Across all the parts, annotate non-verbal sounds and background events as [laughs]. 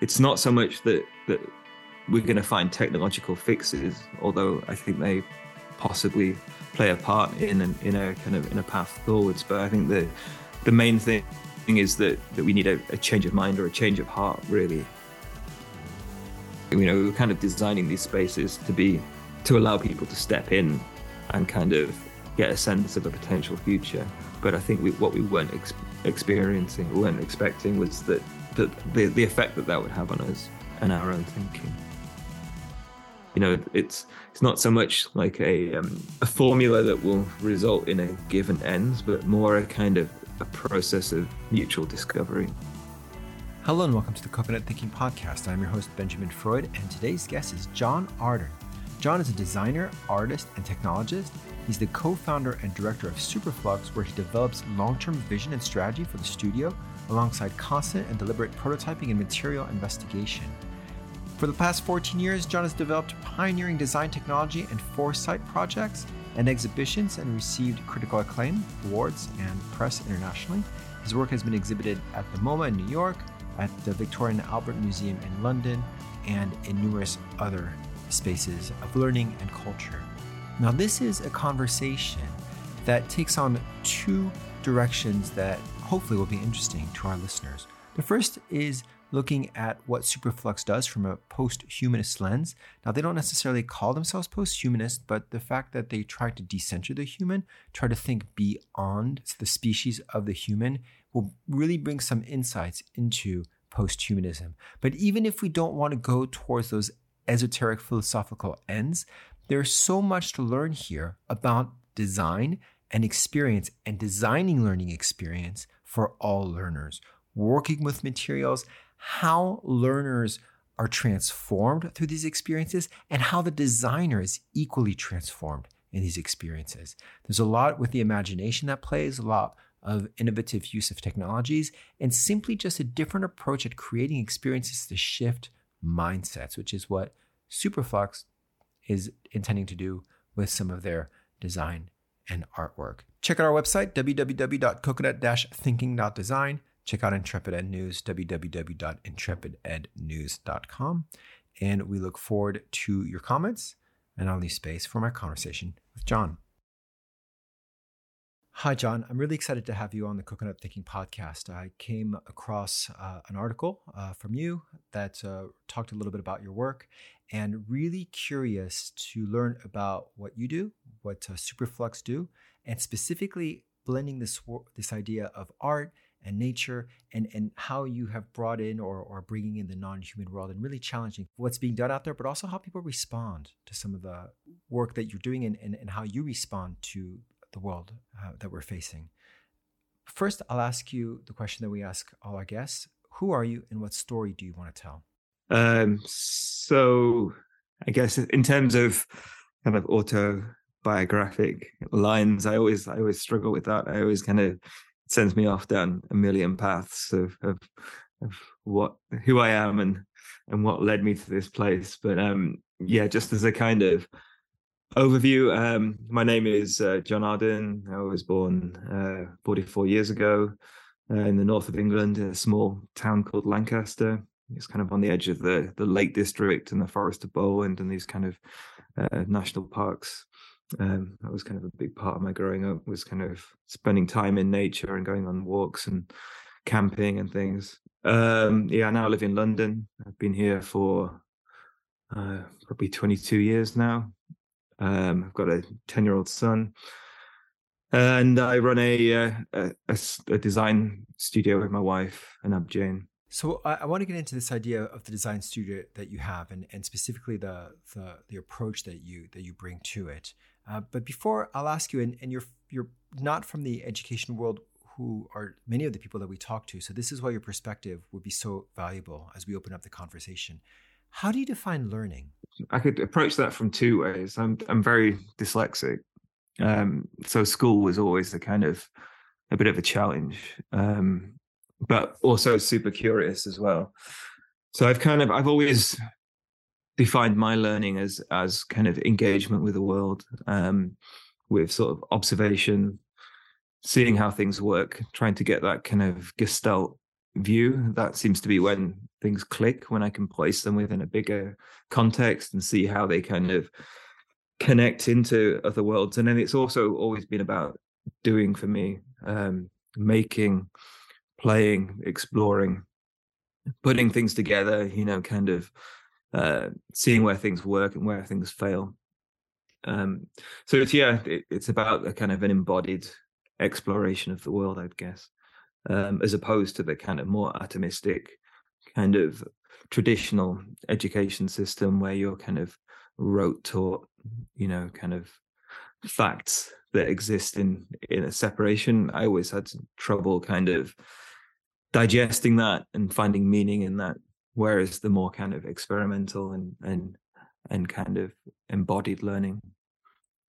it's not so much that that we're going to find technological fixes, although I think they possibly play a part in an, in a kind of in a path forwards. But I think the the main thing is that that we need a, a change of mind or a change of heart, really. You know, we're kind of designing these spaces to be to allow people to step in and kind of get a sense of a potential future. But I think we, what we weren't ex- experiencing, we weren't expecting, was that, that the, the effect that that would have on us and our own thinking. You know, it's it's not so much like a um, a formula that will result in a given ends, but more a kind of a process of mutual discovery. Hello and welcome to the Coconut Thinking Podcast. I'm your host Benjamin Freud, and today's guest is John Ardern. John is a designer, artist, and technologist. He's the co-founder and director of Superflux, where he develops long-term vision and strategy for the studio, alongside constant and deliberate prototyping and material investigation. For the past 14 years, John has developed pioneering design technology and foresight projects and exhibitions and received critical acclaim, awards, and press internationally. His work has been exhibited at the MoMA in New York, at the Victoria and Albert Museum in London, and in numerous other spaces of learning and culture. Now, this is a conversation that takes on two directions that hopefully will be interesting to our listeners. The first is looking at what Superflux does from a post humanist lens. Now, they don't necessarily call themselves post humanist, but the fact that they try to decenter the human, try to think beyond the species of the human, will really bring some insights into post humanism. But even if we don't want to go towards those esoteric philosophical ends, there's so much to learn here about design and experience and designing learning experience for all learners, working with materials, how learners are transformed through these experiences and how the designer is equally transformed in these experiences. There's a lot with the imagination that plays, a lot of innovative use of technologies, and simply just a different approach at creating experiences to shift mindsets, which is what Superflux is intending to do with some of their design and artwork. Check out our website, www.coconut-thinking.design Check out Intrepid Ed News, www.intrepidednews.com. And we look forward to your comments. And I'll leave space for my conversation with John. Hi, John. I'm really excited to have you on the Coconut Thinking podcast. I came across uh, an article uh, from you that uh, talked a little bit about your work and really curious to learn about what you do, what uh, Superflux do, and specifically blending this, this idea of art and nature and, and how you have brought in or, or bringing in the non-human world and really challenging what's being done out there, but also how people respond to some of the work that you're doing and, and, and how you respond to the world uh, that we're facing. First, I'll ask you the question that we ask all our guests. Who are you and what story do you want to tell? Um, so I guess in terms of kind of autobiographic lines, I always I always struggle with that. I always kind of sends me off down a million paths of, of, of what who I am and and what led me to this place. But um, yeah, just as a kind of overview, um, my name is uh, John Ardern. I was born uh, 44 years ago uh, in the north of England, in a small town called Lancaster. It's kind of on the edge of the the Lake District and the Forest of Bowland and these kind of uh, national parks. Um, that was kind of a big part of my growing up was kind of spending time in nature and going on walks and camping and things. Um, yeah i now live in london. I've been here for uh, probably 22 years now. Um, i've got a 10 year old son. And i run a, uh, a, a, a design studio with my wife and anab jain so I, I, want to get into this idea of the design studio that you have, and, and specifically the, the, the approach that you that you bring to it. Uh, but before I'll ask you, and, and you're you're not from the education world, who are many of the people that we talk to. So this is why your perspective would be so valuable as we open up the conversation. How do you define learning? I could approach that from two ways. I'm I'm very dyslexic, um, so school was always a kind of a bit of a challenge, um, but also super curious as well. So I've kind of I've always defined my learning as as kind of engagement with the world, um, with sort of observation, seeing how things work, trying to get that kind of gestalt view. That seems to be when things click, when I can place them within a bigger context and see how they kind of connect into other worlds. And then it's also always been about doing for me, um, making, playing, exploring, putting things together, you know, kind of uh, seeing where things work and where things fail. Um, so it's yeah, it, it's about a kind of an embodied exploration of the world, I'd guess, um, as opposed to the kind of more atomistic kind of traditional education system where you're kind of rote taught, you know, kind of facts that exist in in a separation. I always had trouble kind of digesting that and finding meaning in that. Whereas the more kind of experimental and and and kind of embodied learning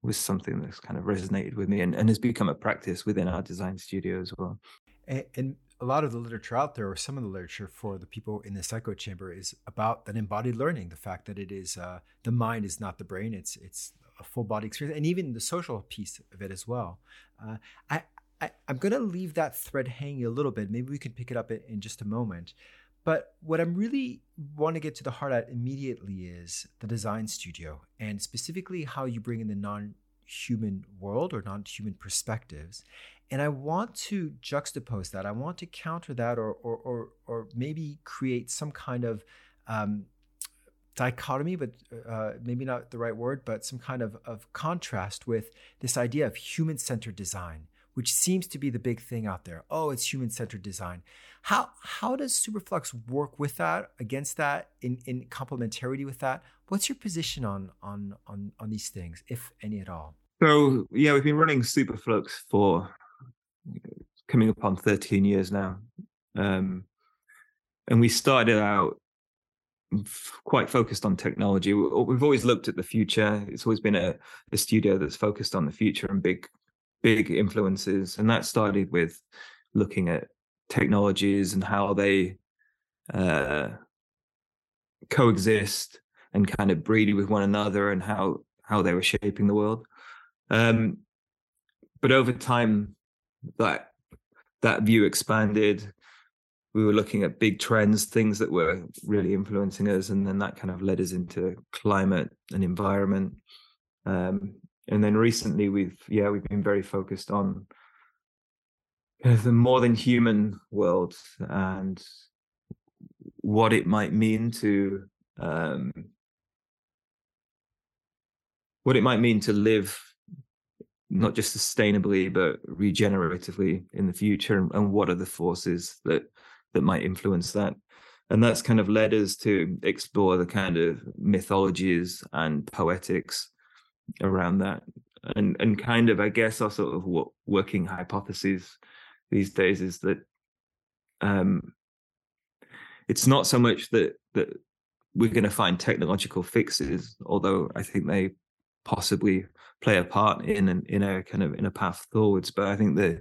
was something that's kind of resonated with me and, and has become a practice within our design studio as well. And, and, a lot of the literature out there, or some of the literature for the people in the psycho chamber, is about that embodied learning. The fact that it is uh, the mind is not the brain; it's it's a full body experience, and even the social piece of it as well. Uh, I, I am going to leave that thread hanging a little bit. Maybe we can pick it up in, in just a moment. But what I'm really want to get to the heart at immediately is the design studio and specifically how you bring in the non-human world or non-human perspectives. And I want to juxtapose that. I want to counter that or or or, or maybe create some kind of um, dichotomy, but uh, maybe not the right word, but some kind of, of contrast with this idea of human centered design, which seems to be the big thing out there. Oh, it's human centered design. How how does Superflux work with that, against that, in, in complementarity with that? What's your position on on on on these things, if any at all? So yeah, we've been running Superflux for coming up on 13 years now. Um, and we started out quite focused on technology. We've always looked at the future. It's always been a, a studio that's focused on the future and big, big influences. And that started with looking at technologies and how they uh, coexist and kind of breed with one another and how how they were shaping the world. Um, but over time, that that view expanded. We were looking at big trends, things that were really influencing us, and then that kind of led us into climate and environment. Um, and then recently, we've yeah, we've been very focused on the more than human world and what it might mean to um, what it might mean to live not just sustainably but regeneratively in the future and, and, what are the forces that that might influence that. And that's kind of led us to explore the kind of mythologies and poetics around that and and kind of i guess our sort of working hypotheses these days is that um, it's not so much that that we're going to find technological fixes, although I think they possibly play a part in an, in a kind of in a path forwards. But I think the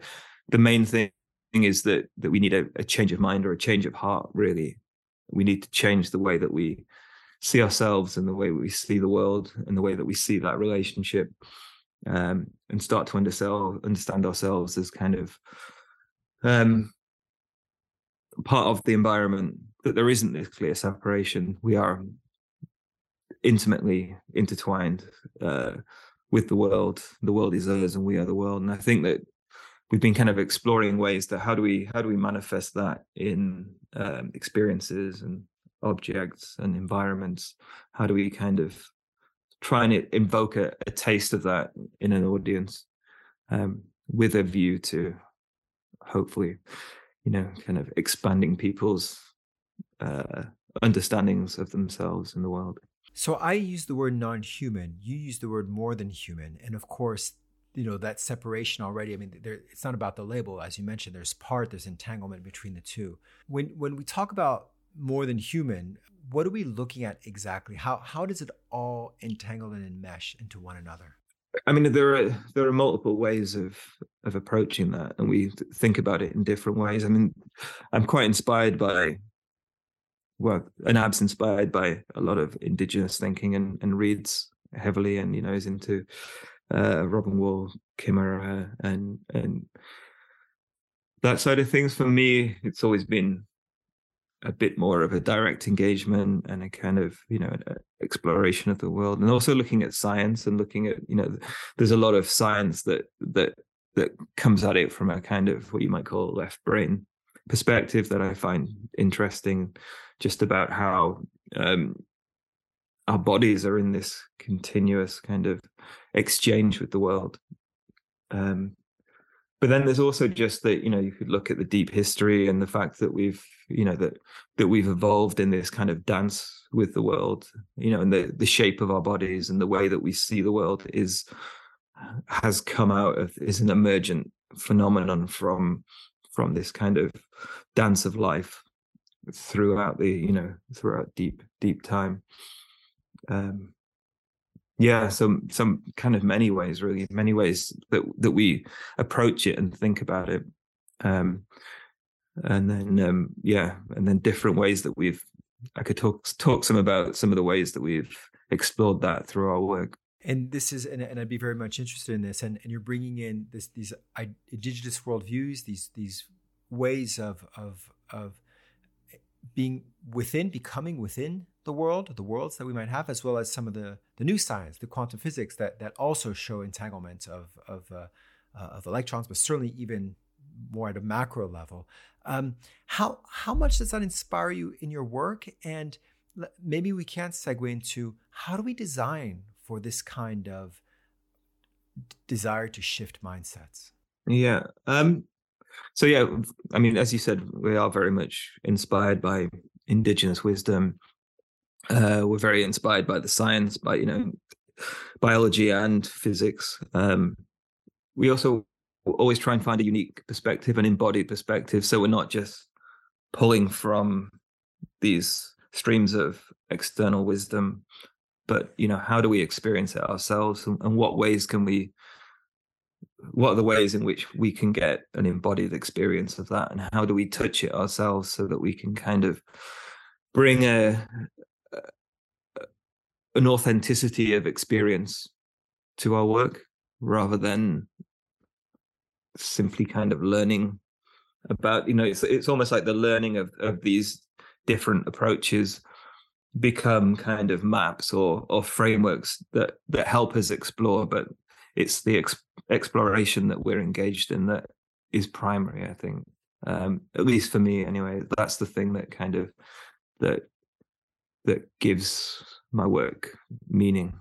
the main thing is that that we need a, a change of mind or a change of heart. Really, we need to change the way that we see ourselves and the way we see the world and the way that we see that relationship, um, and start to understand ourselves as kind of um, part of the environment that there isn't this clear separation. We are intimately intertwined uh, with the world. The world is us, and we are the world. And I think that we've been kind of exploring ways that how do we how do we manifest that in um, experiences and objects and environments? How do we kind of try and invoke a, a taste of that in an audience um, with a view to hopefully, you know, kind of expanding people's uh, understandings of themselves in the world. So I use the word non-human. You use the word more than human, and of course, you know that separation already. I mean, there, it's not about the label, as you mentioned. There's part, there's entanglement between the two. When when we talk about more than human, what are we looking at exactly? How how does it all entangle and enmesh into one another? I mean, there are there are multiple ways of of approaching that, and we think about it in different ways. I mean, I'm quite inspired by, well, Anab's inspired by a lot of indigenous thinking, and and reads heavily, and you know is into uh, Robin Wall Kimmerer and and that side of things. For me, it's always been a bit more of a direct engagement and a kind of you know exploration of the world and also looking at science and looking at you know there's a lot of science that that that comes at it from a kind of what you might call left brain perspective that i find interesting just about how um, our bodies are in this continuous kind of exchange with the world. Um, but then there's also just that you know you could look at the deep history and the fact that we've you know that that we've evolved in this kind of dance with the world you know and the the shape of our bodies and the way that we see the world is has come out of is an emergent phenomenon from from this kind of dance of life throughout the you know throughout deep deep time. Um yeah some some kind of many ways really many ways that that we approach it and think about it. Um and then um yeah and then different ways that we've i could talk talk some about some of the ways that we've explored that through our work and this is and, and i'd be very much interested in this and, and you're bringing in this these indigenous worldviews these these ways of of of being within becoming within the world, the worlds that we might have, as well as some of the, the new science, the quantum physics that, that also show entanglement of, of, uh, uh, of electrons, but certainly even more at a macro level. Um, how, how much does that inspire you in your work? And maybe we can segue into how do we design for this kind of desire to shift mindsets? Yeah. Um, so yeah, I mean, as you said, we are very much inspired by indigenous wisdom uh, we're very inspired by the science, by you know biology and physics. Um, we also always try and find a unique perspective, an embodied perspective, so we're not just pulling from these streams of external wisdom, but you know how do we experience it ourselves, and, and what ways can we what are the ways in which we can get an embodied experience of that and how do we touch it ourselves so that we can kind of bring a an authenticity of experience to our work rather than simply kind of learning about you know it's it's almost like the learning of of these different approaches become kind of maps or or frameworks that that help us explore but it's the ex- exploration that we're engaged in that is primary i think um at least for me anyway that's the thing that kind of that that gives my work meaning.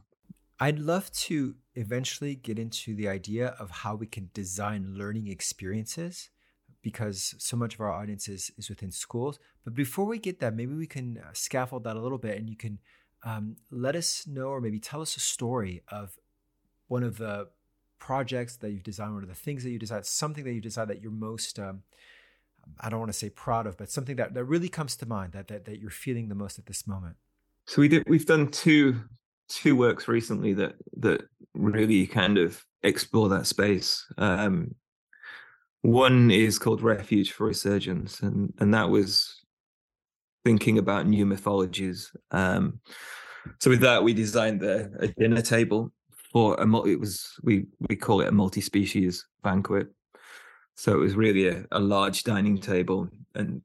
I'd love to eventually get into the idea of how we can design learning experiences because so much of our audience is, is within schools. But before we get that, maybe we can uh, scaffold that a little bit and you can um, let us know or maybe tell us a story of one of the projects that you've designed, one of the things that you designed, something that you designed that you're most, um, I don't want to say proud of, but something that, that really comes to mind that, that, that you're feeling the most at this moment. So we did. We've done two two works recently that that really kind of explore that space. Um, one is called Refuge for Resurgence, and and that was thinking about new mythologies. Um, so with that, we designed a, a dinner table for a. It was we we call it a multi-species banquet. So it was really a, a large dining table, and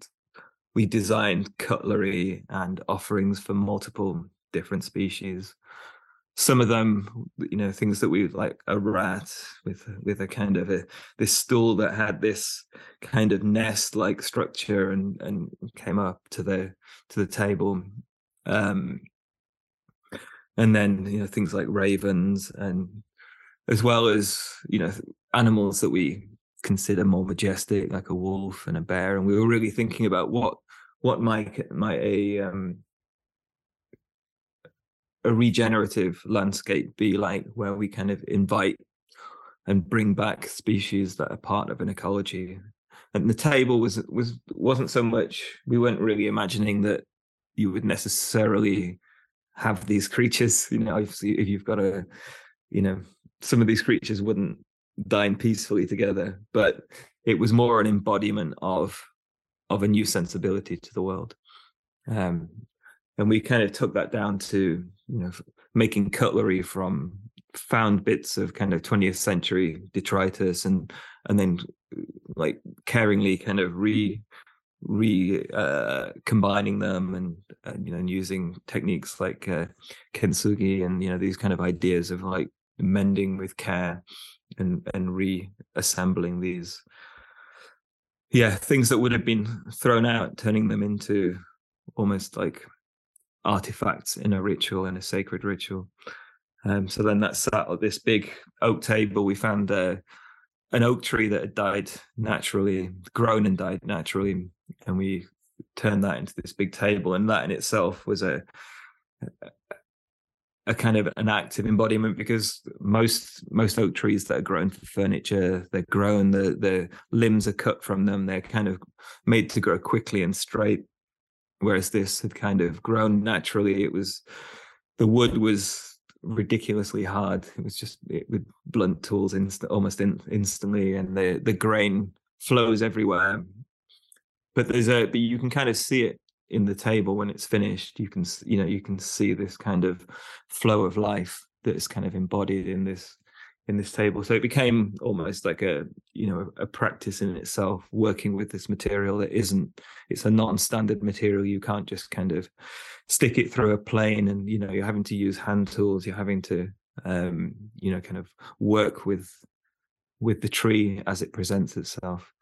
we designed cutlery and offerings for multiple different species. Some of them you know things that we like a rat with with a kind of a this stool that had this kind of nest like structure and and came up to the to the table. Um and then you know things like ravens and as well as you know animals that we consider more majestic like a wolf and a bear. And we were really thinking about what what might might a um, a regenerative landscape be like where we kind of invite and bring back species that are part of an ecology and the table was was wasn't so much we weren't really imagining that you would necessarily have these creatures you know if, if you've got a you know some of these creatures wouldn't dine peacefully together but it was more an embodiment of of a new sensibility to the world. Um, and we kind of took that down to you know making cutlery from found bits of kind of 20th century detritus and and then like caringly kind of re re uh, combining them and, and, you know and using techniques like uh, and you know these kind of ideas of like mending with care and and reassembling these. Yeah things that would have been thrown out turning them into almost like artifacts in a ritual in a sacred ritual. Um, so then that sat at this big oak table. We found uh, an oak tree that had died naturally grown and died naturally and we turned that into this big table and that in itself was a a kind of an active embodiment because most most oak trees that are grown for furniture they're grown the the limbs are cut from them they're kind of made to grow quickly and straight whereas this had kind of grown naturally it was the wood was ridiculously hard. It was just it, with blunt tools inst- almost in, instantly and the the grain flows everywhere. But there's a but you can kind of see it in the table when it's finished. You can you know you can see this kind of flow of life that's kind of embodied in this in this table. So it became almost like a you know a practice in itself working with this material that isn't it's a non-standard material. You can't just kind of stick it through a plane and you know you're having to use hand tools you're having to um you know kind of work with with the tree as it presents itself.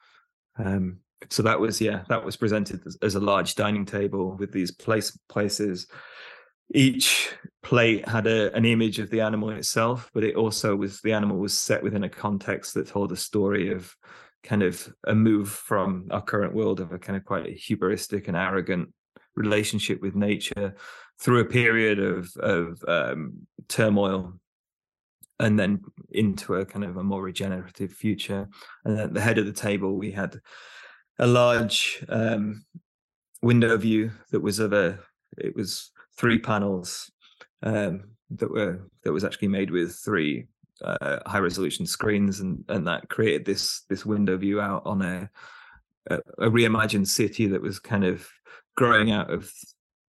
Um so that was yeah that was presented as, a large dining table with these place places each plate had a, an image of the animal itself but it also was the animal was set within a context that told a story of kind of a move from our current world of a kind of quite hubristic and arrogant relationship with nature through a period of of um, turmoil and then into a kind of a more regenerative future. And at the head of the table we had a large um, window view that was of a it was three panels um, that were that was actually made with three uh, high resolution screens and and that created this this window view out on a, a, a reimagined city that was kind of growing out of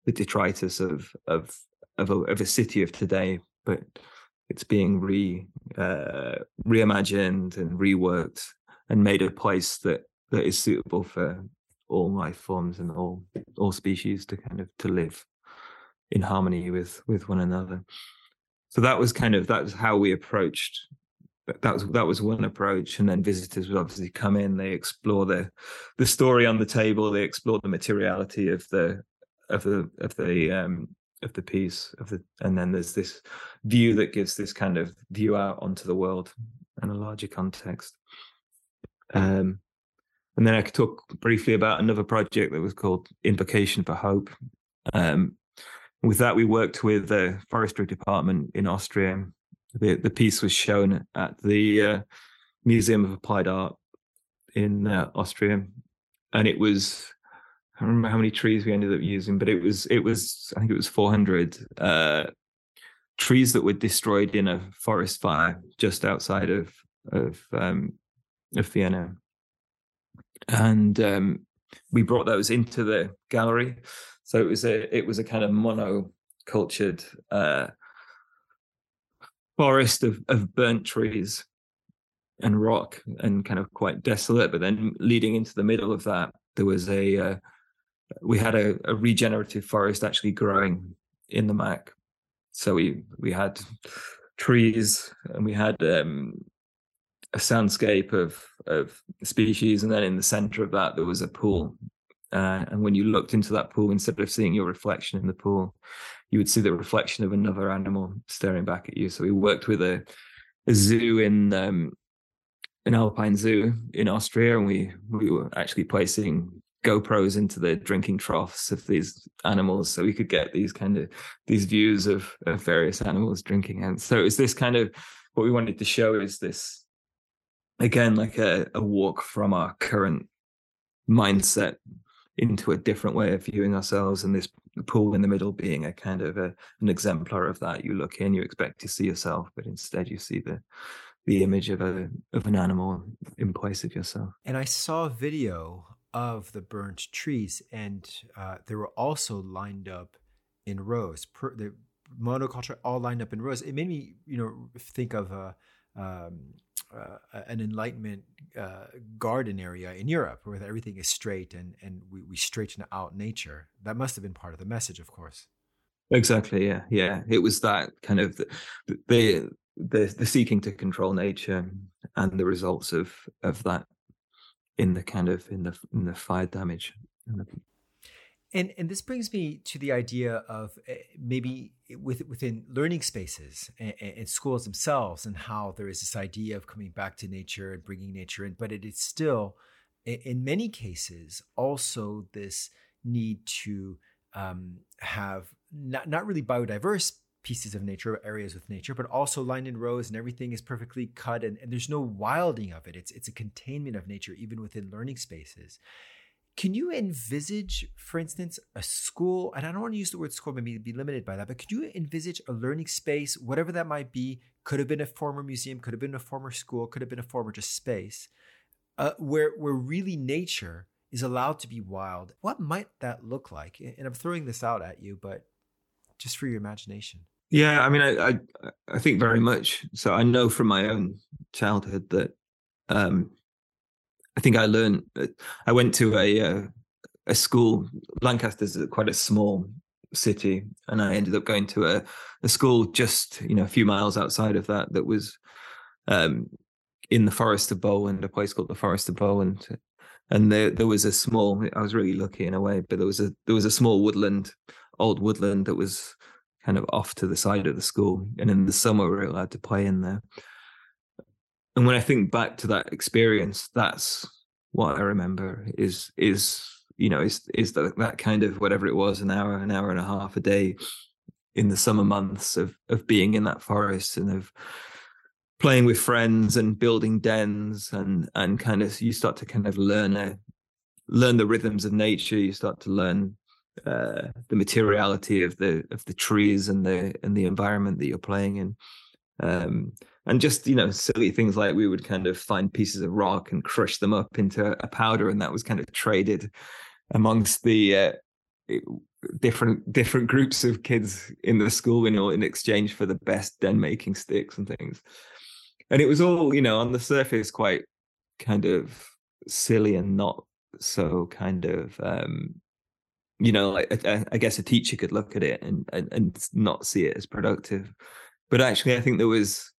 the detritus of of of a, of a city of today but it's being re uh, reimagined and reworked and made a place that that is suitable for all life forms and all all species to kind of to live in harmony with with one another so that was kind of that was how we approached that was that was one approach and then visitors would obviously come in they explore the the story on the table they explore the materiality of the of the of the um of the piece of the and then there's this view that gives this kind of view out onto the world and a larger context um and then I could talk briefly about another project that was called Invocation for Hope. Um, with that, we worked with the forestry department in Austria. The, the piece was shown at the uh, Museum of Applied Art in uh, Austria, and it was I don't remember how many trees we ended up using, but it was it was I think it was 400 uh, trees that were destroyed in a forest fire just outside of of um, of Vienna and um, we brought those into the gallery. So it was a it was a kind of monocultured uh, forest of, of burnt trees and rock and kind of quite desolate. But then leading into the middle of that, there was a uh, we had a, a, regenerative forest actually growing in the MAK. So we we had trees and we had um, a soundscape of of species, and then in the center of that there was a pool. Uh, and when you looked into that pool, instead of seeing your reflection in the pool, you would see the reflection of another animal staring back at you. So we worked with a, a zoo in um, an alpine zoo in Austria, and we we were actually placing GoPros into the drinking troughs of these animals, so we could get these kind of these views of, of various animals drinking. And so it's this kind of what we wanted to show is this again like a, a walk from our current mindset into a different way of viewing ourselves and this pool in the middle being a kind of a, an exemplar of that. You look in you expect to see yourself but instead you see the the image of a of an animal in place of yourself. And i saw a video of the burnt trees and uh, they were also lined up in rows per, the monoculture all lined up in rows. It made me you know think of uh, um, uh, an enlightenment uh, garden area in Europe where everything is straight and and we, we straighten out nature. That must have been part of the message, of course. Exactly. Yeah. Yeah. It was that kind of the the the, the seeking to control nature and the results of of that in the kind of in the in the fire damage. And and this brings me to the idea of eh, maybe with, within learning spaces and, and, schools themselves, and how there is this idea of coming back to nature and bringing nature in, but it is still, in many cases, also this need to um, have not not really biodiverse pieces of nature, areas with nature, but also lined in rows and everything is perfectly cut and, and there's no wilding of it. It's it's a containment of nature even within learning spaces. Can you envisage, for instance, a school, and I don't want to use the word school, maybe be limited by that, but could you envisage a learning space, whatever that might be, could have been a former museum, could have been a former school, could have been a former just space, uh, where where really nature is allowed to be wild. What might that look like? And I'm throwing this out at you, but just for your imagination. Yeah, I mean, I I, I think very much. So I know from my own childhood that um, I think I learned. Uh, I went to a uh, a school. Lancaster's quite a small city, and I ended up going to a a school just you know a few miles outside of that that was um, in the Forest of Bowland, a place called the Forest of Bowland, and there there was a small. I was really lucky in a way, but there was a there was a small woodland, old woodland that was kind of off to the side of the school, and in the summer we were allowed to play in there and when I think back to that experience, that's what I remember is is you know is is that that kind of whatever it was an hour an hour and a half a day in the summer months of of being in that forest and of playing with friends and building dens and and kind of you start to kind of learn a, learn the rhythms of nature. You start to learn uh, the materiality of the of the trees and the and the environment that you're playing in. Um, and just you know silly things like we would kind of find pieces of rock and crush them up into a powder and that was kind of traded amongst the uh, different different groups of kids in the school you know in exchange for the best den making sticks and things. And it was all you know on the surface quite kind of silly and not so kind of um you know like I, I guess a teacher could look at it and, and and not see it as productive. But actually i think there was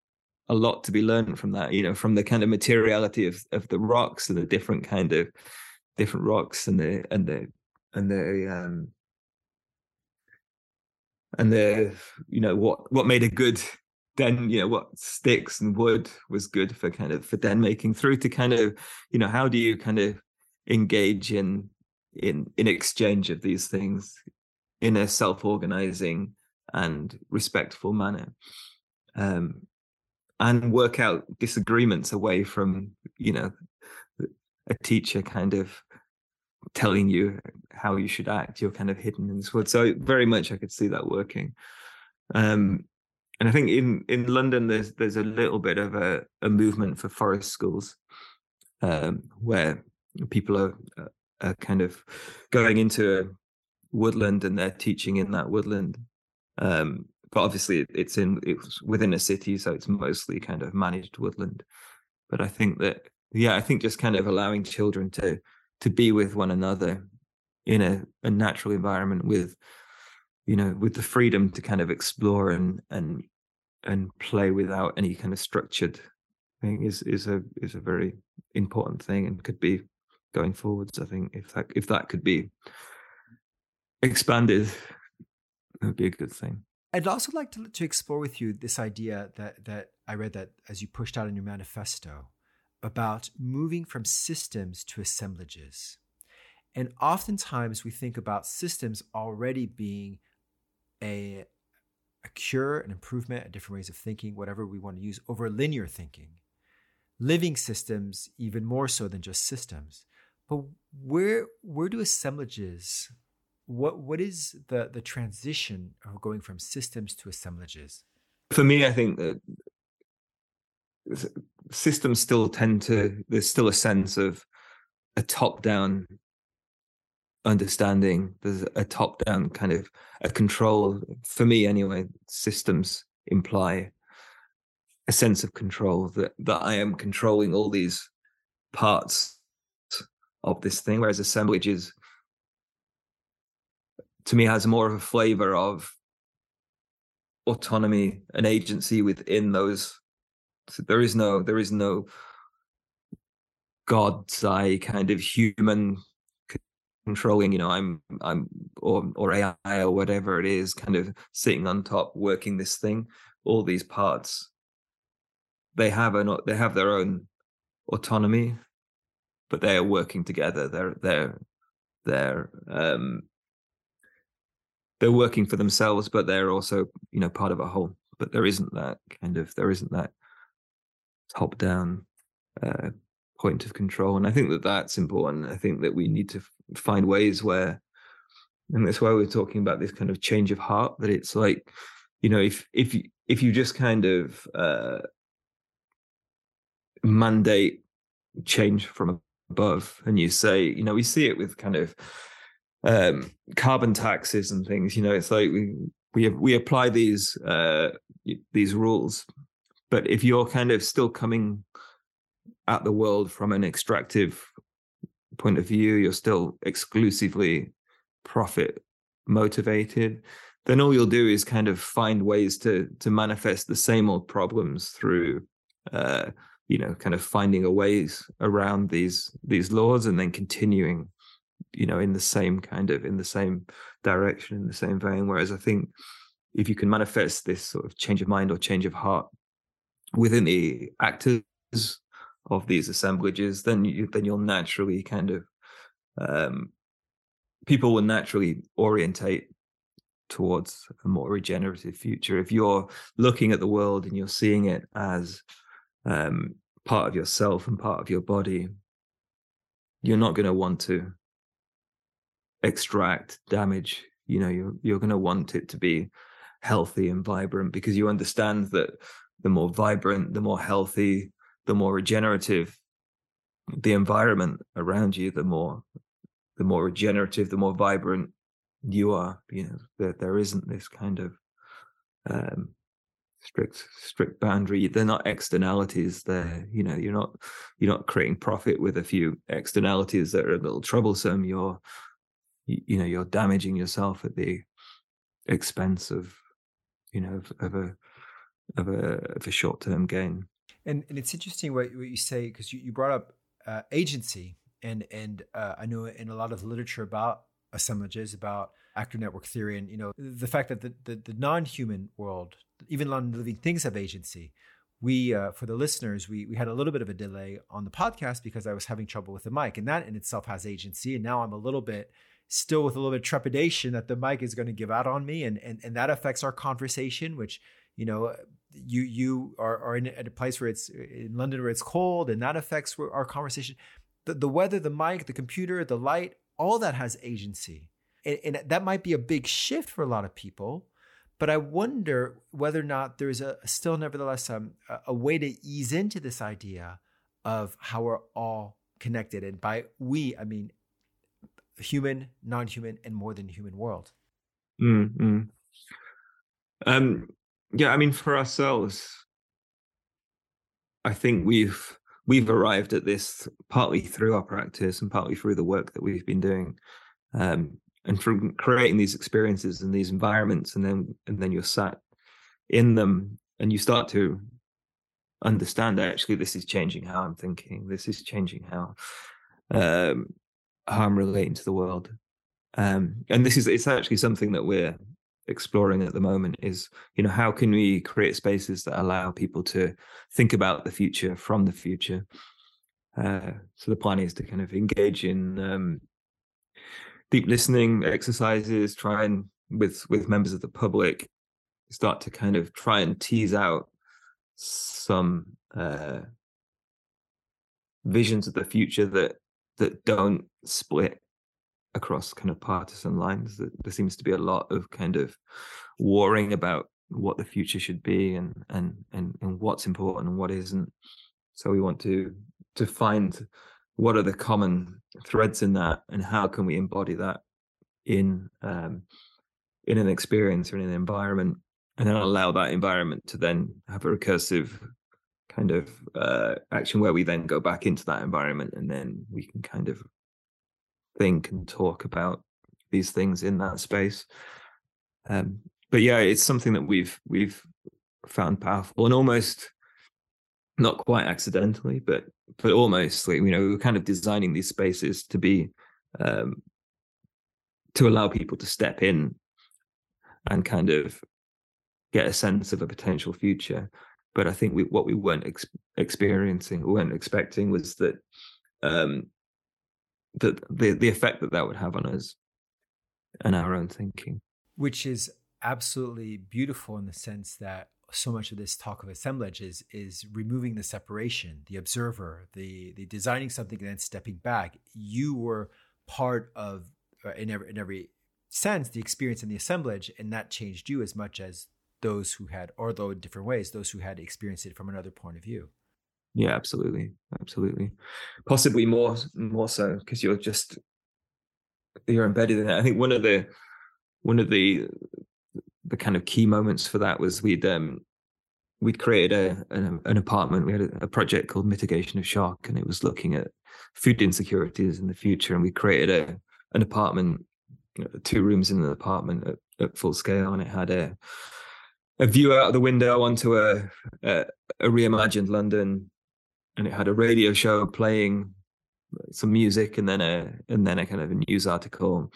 a lot to be learned from that you know from the kind of materiality of of the rocks and the different kind of different rocks and the and the and the um and the you know what what made a good den you know what sticks and wood was good for kind of for den making through to kind of you know how do you kind of engage in in in exchange of these things in a self-organizing and respectful manner? Um and work out disagreements away from you know a teacher kind of telling you how you should act you're kind of hidden in this world. So very much i could see that working. Um and i think in in london there's there's a little bit of a, a movement for forest schools um where people are, are kind of going into a woodland and they're teaching in that woodland. Um but obviously it's in it's within a city, so it's mostly kind of managed woodland. But I think that yeah, I think just kind of allowing children to to be with one another in a, a natural environment with you know with the freedom to kind of explore and and and play without any kind of structured thing is is a is a very important thing and could be going forwards i think if that if that could be expanded it would be a good thing I'd also like to, to explore with you this idea that, that I read that as you pushed out in your manifesto about moving from systems to assemblages. And oftentimes we think about systems already being a, a cure, an improvement, a different ways of thinking, whatever we want to use, over linear thinking. Living systems, even more so than just systems. But where, where do assemblages what what is the the transition of going from systems to assemblages? For me, I think that systems still tend to there's still a sense of a top down understanding there's a top down kind of a control for me anyway systems imply a sense of control that that I am controlling all these parts of this thing, whereas assemblage is to me has more of a flavor of autonomy and agency within those so there is no there is no god's eye kind of human controlling you know i'm i'm or or ai or whatever it is kind of sitting on top working this thing. All these parts they have an they have their own autonomy but they are working together. They're they're they're um they're working for themselves but they're also you know part of a whole but there isn't that kind of there isn't that top down uh, point of control. And i think that that's important. I think that we need to find ways where and that's why we're talking about this kind of change of heart that it's like you know if if if you just kind of uh mandate change from above and you say you know we see it with kind of um carbon taxes and things you know it's like we we we apply these uh these rules. But if you're kind of still coming at the world from an extractive point of view you're still exclusively profit motivated then all you'll do is kind of find ways to to manifest the same old problems through uh you know kind of finding a ways around these these laws and then continuing you know in the same kind of in the same direction in the same vein. Whereas i think if you can manifest this sort of change of mind or change of heart within the actors of these assemblages then you then you'll naturally kind of um people will naturally orientate towards a more regenerative future. If you're looking at the world and you're seeing it as um, part of yourself and part of your body, you're not going to want to extract damage. You know, you're you're going to want it to be healthy and vibrant because you understand that the more vibrant, the more healthy, the more regenerative the environment around you, the more the more regenerative, the more vibrant you are. You know, there there isn't this kind of um, strict strict boundary they're not externalities they're you know you're not you're not creating profit with a few externalities that are a little troublesome you're you, you know you're damaging yourself at the expense of you know of, of a of a of a short-term gain. And and it's interesting what, what you say because you, you brought up uh, agency and and uh, i know in a lot of literature about assemblages about actor network theory and you know the fact that the, the, the non-human world even non-living things have agency. We uh, for the listeners we, we had a little bit of a delay on the podcast because i was having trouble with the mic and that in itself has agency and now i'm a little bit still with a little bit of trepidation that the mic is going to give out on me and and, and that affects our conversation which you know you you are, are in at a place where it's in london where it's cold and that affects our conversation the, the weather the mic the computer the light all that has agency and, and that might be a big shift for a lot of people but I wonder whether or not there's a still, nevertheless, um, a way to ease into this idea of how we're all connected. And by we, I mean human, non-human, and more than human world. Mm-hmm. Um, yeah, I mean, for ourselves, I think we've we've arrived at this partly through our practice and partly through the work that we've been doing. Um, and from creating these experiences and these environments and then and then you're sat in them and you start to understand actually this is changing how i'm thinking this is changing how um i'm relating to the world. Um and this is it's actually something that we're exploring at the moment is you know how can we create spaces that allow people to think about the future from the future? Uh so the plan is to kind of engage in um deep listening exercises, try and with with members of the public, start to kind of try and tease out some uh, visions of the future that that don't split across kind of partisan lines. That there seems to be a lot of kind of warring about what the future should be and and and, and what's important and what isn't. So we want to to find what are the common threads in that and how can we embody that in um, in an experience or in an environment and then allow that environment to then have a recursive kind of uh, action where we then go back into that environment and then we can kind of think and talk about these things in that space. Um, but yeah, it's something that we've we've found powerful and almost not quite accidentally, but but almost like you know we were kind of designing these spaces to be um, to allow people to step in and kind of get a sense of a potential future. But I think we, what we weren't ex- experiencing, we weren't expecting, was that um, that the the effect that that would have on us and our own thinking, which is absolutely beautiful in the sense that so much of this talk of assemblage is is removing the separation, the observer, the the designing something and then stepping back. You were part of uh, in every in every sense the experience in the assemblage, and that changed you as much as those who had, or though in different ways, those who had experienced it from another point of view. Yeah, absolutely, absolutely. Possibly more more so because you're just you're embedded in it. I think one of the one of the the kind of key moments for that was we'd um we'd created a an, an apartment. We had a, a, project called Mitigation of Shock, and it was looking at food insecurities in the future. And we created a an apartment, you know, two rooms in an apartment at, at, full scale, and it had a a view out of the window onto a, a a reimagined London, and it had a radio show playing some music, and then a and then a kind of a news article,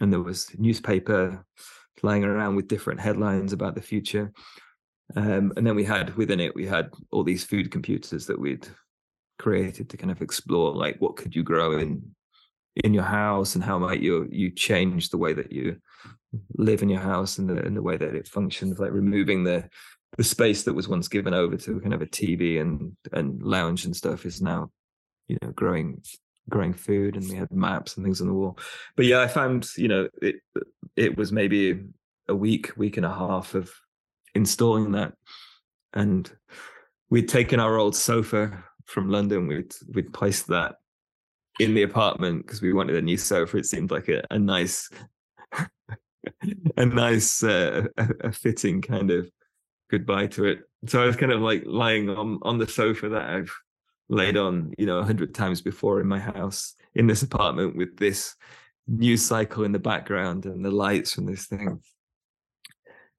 and there was newspaper flying around with different headlines about the future. Um, and then we had within it, we had all these food computers that we'd created to kind of explore like what could you grow in in your house and how might you you change the way that you live in your house and the the way that it functions, like removing the the space that was once given over to kind of a TV and and lounge and stuff is now, you know, growing growing food and we had maps and things on the wall. But yeah, I found, you know, it it was maybe a week, week and a half of installing that. And we'd taken our old sofa from London, we'd we'd placed that in the apartment because we wanted a new sofa. It seemed like a, a nice [laughs] a nice uh, a, fitting kind of goodbye to it. So I was kind of like lying on on the sofa that I've laid on, you know, a hundred times before in my house in this apartment with this news cycle in the background and the lights from this thing.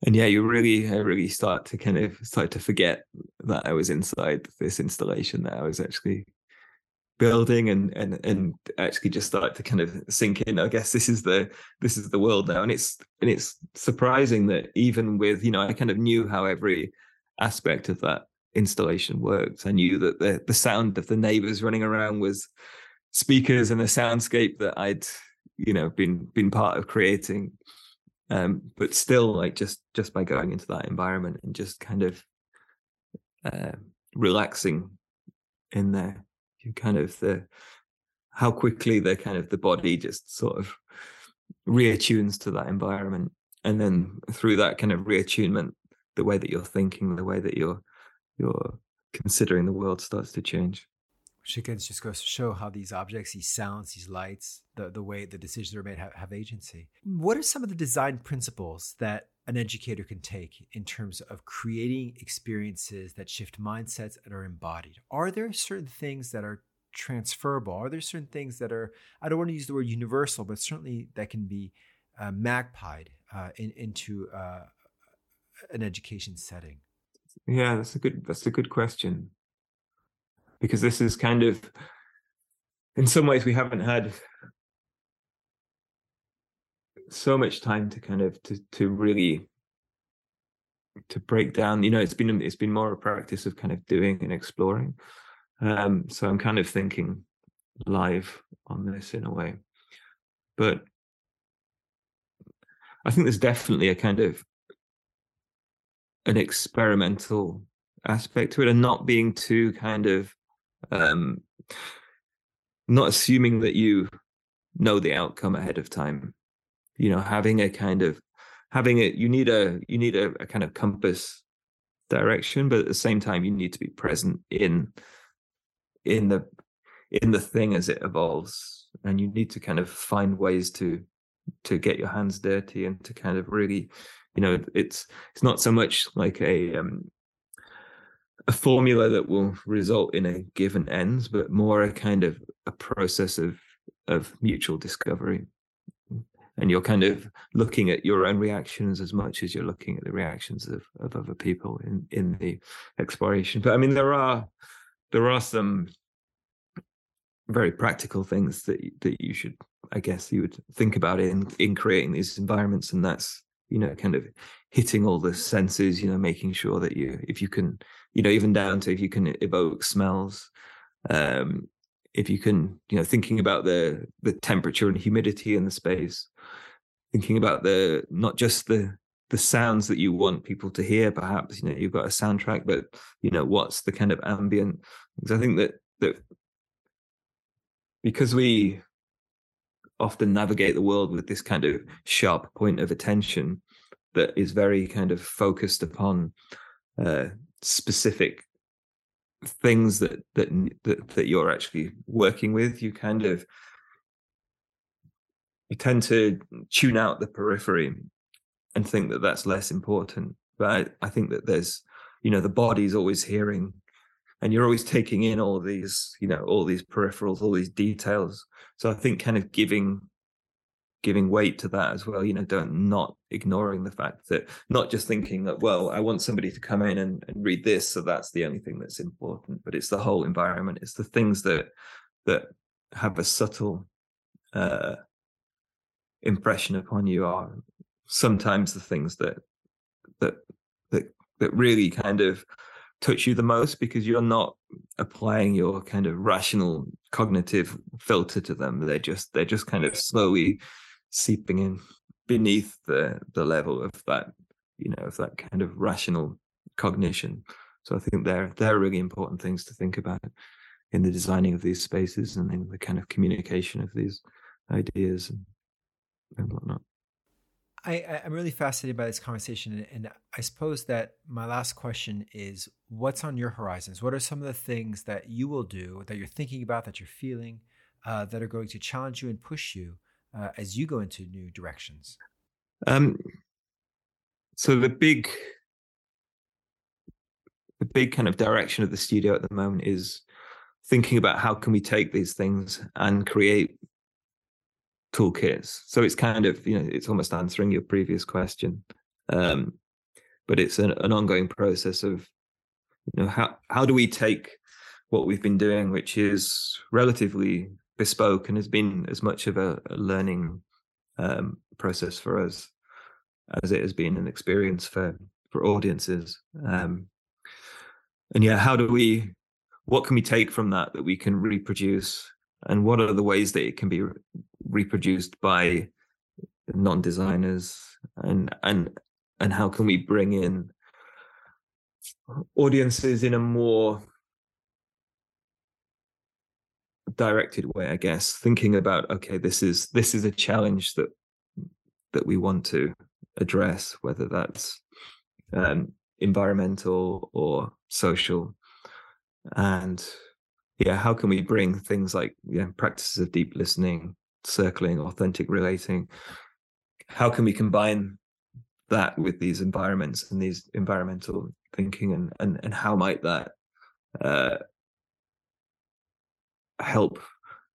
And yeah, you really, I really start to kind of start to forget that I was inside this installation that I was actually building and and and actually just start to kind of sink in i guess this is the this is the world now and it's and it's surprising that even with you know i kind of knew how every aspect of that installation worked. I knew that the the sound of the neighbors running around was speakers and a soundscape that I'd you know been been part of creating. Um, but still, like just just by going into that environment and just kind of uh, relaxing in there, kind of the how quickly the kind of the body just sort of reattunes to that environment and then through that kind of reattunement the way that you're thinking the way that you're you're considering the world starts to change. Which again just goes to show how these objects, these sounds, these lights, the, the way the decisions are made have, have agency. What are some of the design principles that an educator can take in terms of creating experiences that shift mindsets and are embodied? Are there certain things that are transferable? Are there certain things that are, I don't want to use the word universal, but certainly that can be uh, magpied uh, in, into uh, an education setting? Yeah, that's a good that's a good question. Because this is kind of in some ways we haven't had so much time to kind of to to really to break down you know it's been it's been more a practice of kind of doing and exploring. Um so i'm kind of thinking live on this in a way. But i think there's definitely a kind of an experimental aspect to it and not being too kind of um not assuming that you know the outcome ahead of time you know having a kind of having it you need a you need a, a kind of compass direction but at the same time you need to be present in in the in the thing as it evolves and you need to kind of find ways to to get your hands dirty and to kind of really you know it's it's not so much like a um, a formula that will result in a given ends but more a kind of a process of of mutual discovery and you're kind of looking at your own reactions as much as you're looking at the reactions of, of other people in in the exploration. But i mean there are there are some very practical things that that you should i guess you would think about in in creating these environments and that's you know kind of hitting all the senses you know making sure that you if you can you know even down to if you can evoke smells um if you can you know thinking about the the temperature and humidity in the space thinking about the not just the the sounds that you want people to hear perhaps you know you've got a soundtrack but you know what's the kind of ambient? Because i think that that because we often navigate the world with this kind of sharp point of attention that is very kind of focused upon uh, specific things that, that that that you're actually working with you kind of you tend to tune out the periphery and think that that's less important. But I, I think that there's you know the body's always hearing and you're always taking in all these you know all these peripherals all these details. So i think kind of giving giving weight to that as well you know don't not ignoring the fact that not just thinking that well i want somebody to come in and, and read this so that's the only thing that's important but it's the whole environment. It's the things that that have a subtle uh impression upon you are sometimes the things that that that that really kind of touch you the most because you're not applying your kind of rational cognitive filter to them. They're just they're just kind of slowly seeping in beneath the the level of that you know of that kind of rational cognition so i think they're they're really important things to think about in the designing of these spaces and in the kind of communication of these ideas and, and whatnot I, I'm really fascinated by this conversation. And I suppose that my last question is what's on your horizons? What are some of the things that you will do, that you're thinking about, that you're feeling, uh, that are going to challenge you and push you uh, as you go into new directions? Um, so the big, the big kind of direction of the studio at the moment is thinking about how can we take these things and create toolkits. So it's kind of, you know, it's almost answering your previous question. Um, but it's an, an ongoing process of, you know, how, how do we take what we've been doing, which is relatively bespoke and has been as much of a, a learning um, process for us as it has been an experience for, for audiences. Um, and yeah, how do we, what can we take from that that we can reproduce and what are the ways that it can be reproduced by non-designers and and and how can we bring in audiences in a more directed way i guess thinking about okay this is this is a challenge that that we want to address whether that's um, environmental or social. And yeah how can we bring things like yeah practices of deep listening circling authentic relating? How can we combine that with these environments and these environmental thinking and and, and how might that uh, help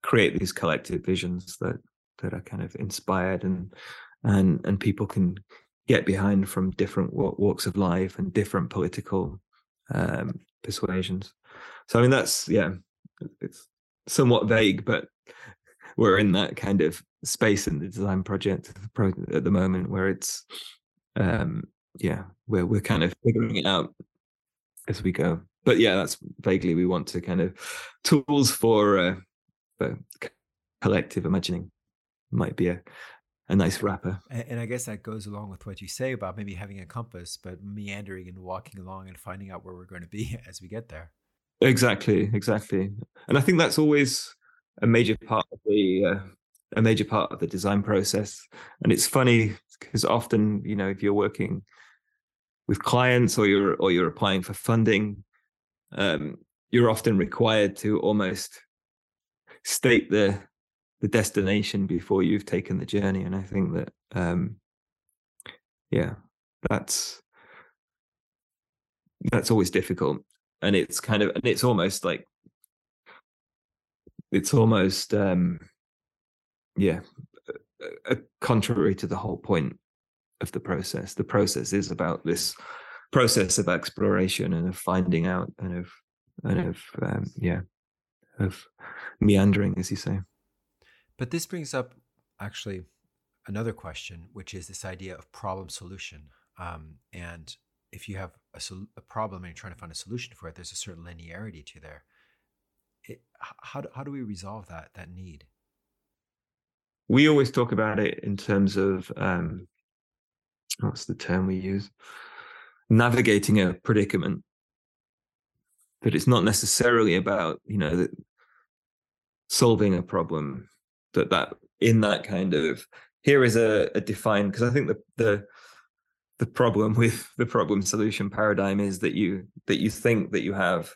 create these collective visions that that are kind of inspired and and and people can get behind from different walks of life and different political um, persuasions. So i mean that's yeah it's somewhat vague, but we're in that kind of space in the design project at the moment where it's um yeah where we're kind of figuring it out as we go but yeah that's vaguely we want to kind of tools for uh for collective imagining might be a a nice wrapper and, and i guess that goes along with what you say about maybe having a compass but meandering and walking along and finding out where we're going to be [laughs] as we get there Exactly, exactly. And I think that's always a major part of the uh, a major part of the design process. And it's funny because often, you know, if you're working with clients or you're or you're applying for funding, um, you're often required to almost state the the destination before you've taken the journey. And I think that, um, yeah, that's that's always difficult, and it's kind of and it's almost like it's almost um, yeah, contrary to the whole point of the process. The process is about this process of exploration and of finding out and of and of um, yeah of meandering, as you say. But this brings up actually another question, which is this idea of problem solution. Um, and if you have a, sol- a, problem and you're trying to find a solution for it, there's a certain linearity to there. It, how, do, how do we resolve that that need? We always talk about it in terms of um, what's the term we use? Navigating a predicament. But it's not necessarily about you know solving a problem that that in that kind of here is a, a defined because I think the the the problem with [laughs] the problem solution paradigm is that you that you think that you have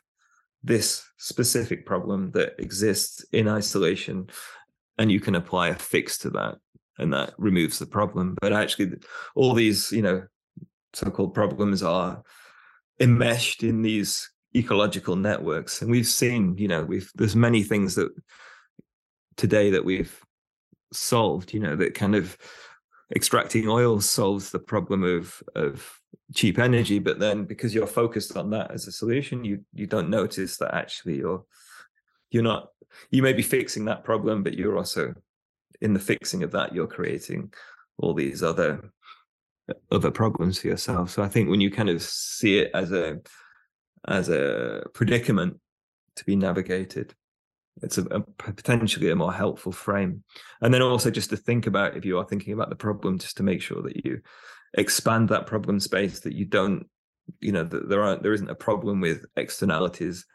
this specific problem that exists in isolation and you can apply a fix to that and that removes the problem. But actually all these you know so-called problems are enmeshed in these ecological networks. And we've seen you know we've there's many things that today that we've solved you know that kind of extracting oil solves the problem of of cheap energy. But then because you're focused on that as a solution you you don't notice that actually you're you're not you may be fixing that problem but you're also in the fixing of that you're creating all these other uh, other problems for yourself. So i think when you kind of see it as a as a predicament to be navigated it's a, a, potentially a more helpful frame. And then also just to think about if you are thinking about the problem just to make sure that you expand that problem space that you don't you know that there aren't there isn't a problem with externalities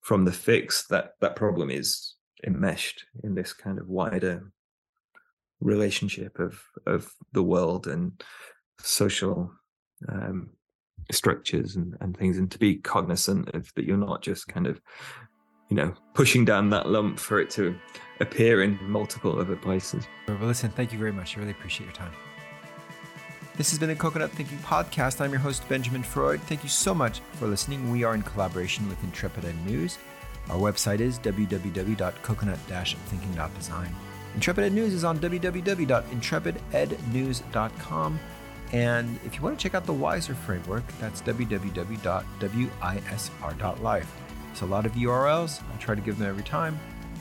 from the fix that that problem is enmeshed in this kind of wider relationship of of the world and social um, structures and, and things and to be cognizant of that you're not just kind of you know, pushing down that lump for it to appear in multiple other places. Well, listen, thank you very much. I really appreciate your time. This has been the Coconut Thinking Podcast. I'm your host, Benjamin Freud. Thank you so much for listening. We are in collaboration with Intrepid Ed News. Our website is www.coconut-thinking.design. Intrepid Ed News is on www.intrepidednews.com. And if you want to check out the Wiser framework, that's www.wisr.life. It's a lot of URLs. I try to give them every time.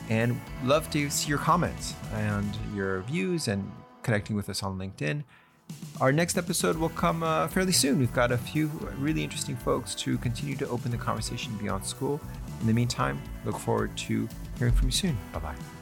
And love to see your comments and your views and connecting with us on LinkedIn. Our next episode will come uh, fairly soon. We've got a few really interesting folks to continue to open the conversation beyond school. In the meantime, look forward to hearing from you soon. Bye bye.